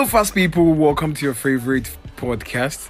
Hello, fast people. Welcome to your favorite podcast.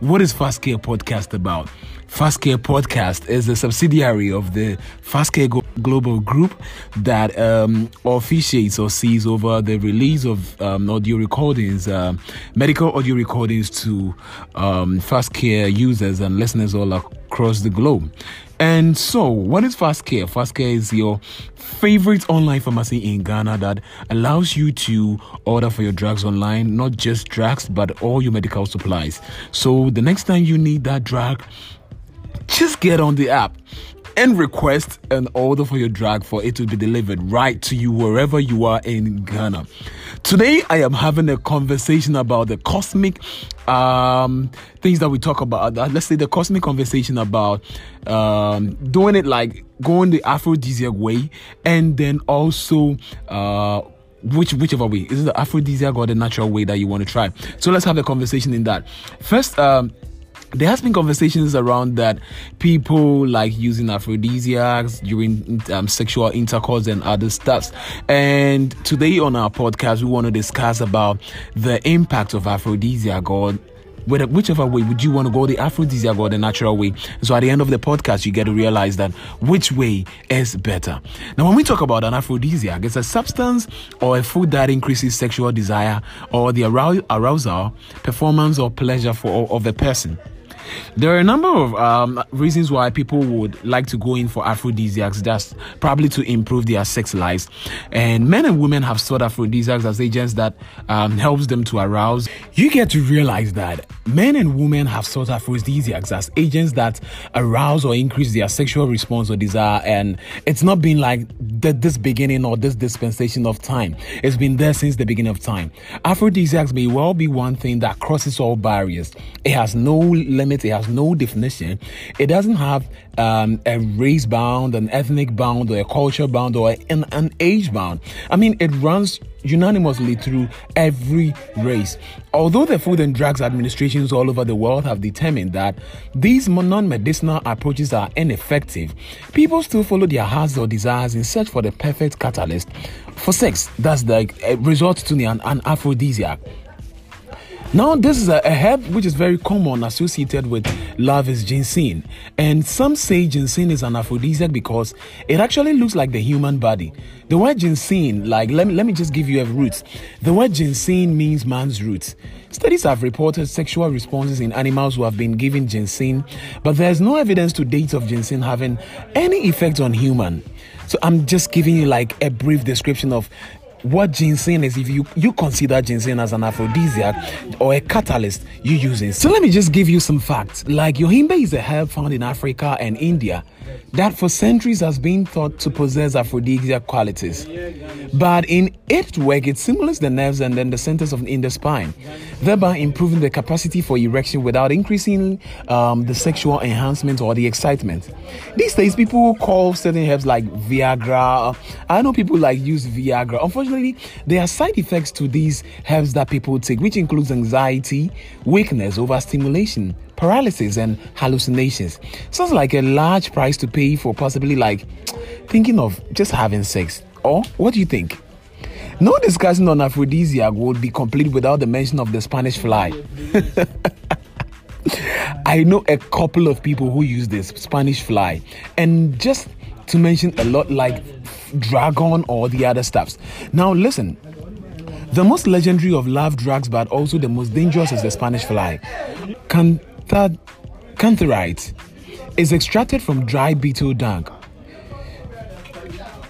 What is Pharst Care Podcast about? Pharst Care Podcast is a subsidiary of the Pharst Care Global Group that um, officiates or sees over the release of um, audio recordings, uh, medical audio recordings to um, Pharst Care users and listeners all across the globe. And so, what is Pharst Care? Pharst Care is your favorite online pharmacy in Ghana that allows you to order for your drugs online, not just drugs, but all your medical supplies. So, the next time you need that drug, just get on the app and request an order for your drug for it to be delivered right to you wherever you are in Ghana. Today, I am having a conversation about the cosmic um, things that we talk about. Uh, let's say the cosmic conversation about um, doing it like going the aphrodisiac way, and then also. Uh, which whichever way is it the aphrodisiac or the natural way that you want to try so let's have a conversation in that first um there has been conversations around that people like using aphrodisiacs during um, sexual intercourse and other stuff and today on our podcast we want to discuss about the impact of aphrodisiac or whichever way would you want to go the aphrodisiac or the natural way? So at the end of the podcast you get to realize that which way is better. Now when we talk about an aphrodisiac it's a substance or a food that increases sexual desire or the arousal performance or pleasure for of a person there are a number of um, reasons why people would like to go in for aphrodisiacs, just probably to improve their sex lives. And men and women have sought aphrodisiacs as agents that um, helps them to arouse. You get to realize that men and women have sought aphrodisiacs as agents that arouse or increase their sexual response or desire. And it's not been like this beginning or this dispensation of time. It's been there since the beginning of time. Aphrodisiacs may well be one thing that crosses all barriers. It has no limit it has no definition. It doesn't have um, a race bound, an ethnic bound, or a culture bound, or an, an age bound. I mean, it runs unanimously through every race. Although the Food and Drugs Administrations all over the world have determined that these non medicinal approaches are ineffective, people still follow their hearts or desires in search for the perfect catalyst for sex. That's the uh, resort to an, an aphrodisiac. Now, this is a, a, herb which is very common associated with love is ginseng. And some say ginseng is an aphrodisiac because it actually looks like the human body. The word ginseng, like, let me, let me just give you a root. The word ginseng means man's roots. Studies have reported sexual responses in animals who have been given ginseng, but there's no evidence to date of ginseng having any effect on human. So I'm just giving you like a brief description of what ginseng is if you you consider ginseng as an aphrodisiac or a catalyst you use it. So let me just give you some facts. Like yohimbe is a herb found in Africa and India that for centuries has been thought to possess aphrodisiac qualities. But in its work, it stimulates the nerves and then the centers of in the spine, thereby improving the capacity for erection without increasing um, the sexual enhancement or the excitement. These days, people call certain herbs like Viagra. I know people like use Viagra. Unfortunately, there are side effects to these herbs that people take, which includes anxiety, weakness, overstimulation, paralysis and hallucinations. Sounds like a large price to pay for possibly like thinking of just having sex. Or what do you think? No discussion on aphrodisiac would be complete without the mention of the Spanish fly. I know a couple of people who use this Spanish fly, and just to mention a lot like dragon or the other stuffs. Now, listen, the most legendary of love drugs, but also the most dangerous, is the Spanish fly. Can that cantharides is extracted from dry beetle dung.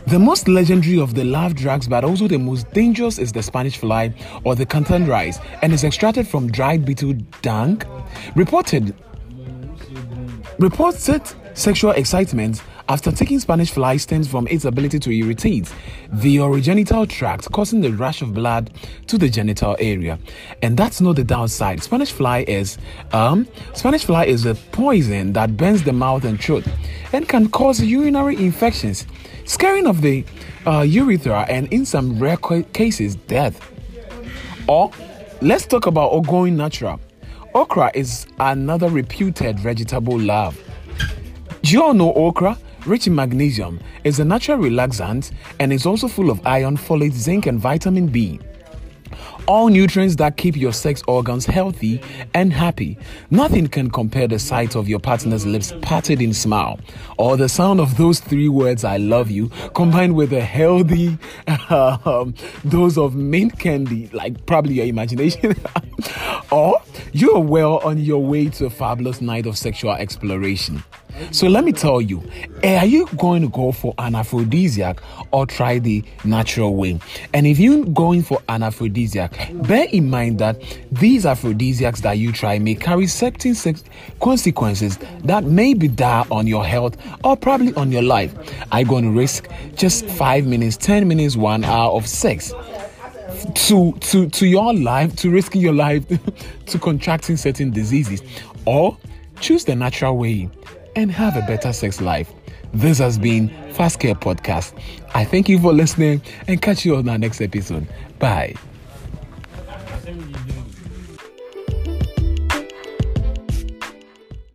The most legendary of the love drugs, but also the most dangerous, is the Spanish fly or the cantharides, and is extracted from dried beetle dung. Reported reported sexual excitement after taking Spanish fly stems from its ability to irritate the urogenital tract, causing the rush of blood to the genital area. And that's not the downside. Spanish fly is um Spanish fly is a poison that burns the mouth and throat and can cause urinary infections, scarring of the uh, urethra, and in some rare cases, death. Or let's talk about Ogoin natural. Okra is another reputed vegetable love. Do you all know okra? Rich in magnesium, is a natural relaxant and is also full of iron, folate, zinc, and vitamin B. all nutrients that keep your sex organs healthy and happy. Nothing can compare the sight of your partner's lips parted in smile, or the sound of those three words "I love you" combined with a healthy um, dose of mint candy, like probably your imagination, or you are well on your way to a fabulous night of sexual exploration. So let me tell you, eh, are you going to go for an aphrodisiac or try the natural way? And if you're going for an aphrodisiac, bear in mind that these aphrodisiacs that you try may carry certain consequences that may be dire on your health or probably on your life. Are you going to risk just five minutes, 10 minutes, one hour of sex? to to to your life to risking your life to contracting certain diseases or choose the natural way and have a better sex life. This has been Pharst Care Podcast. I thank you for listening and catch you on our next episode. Bye.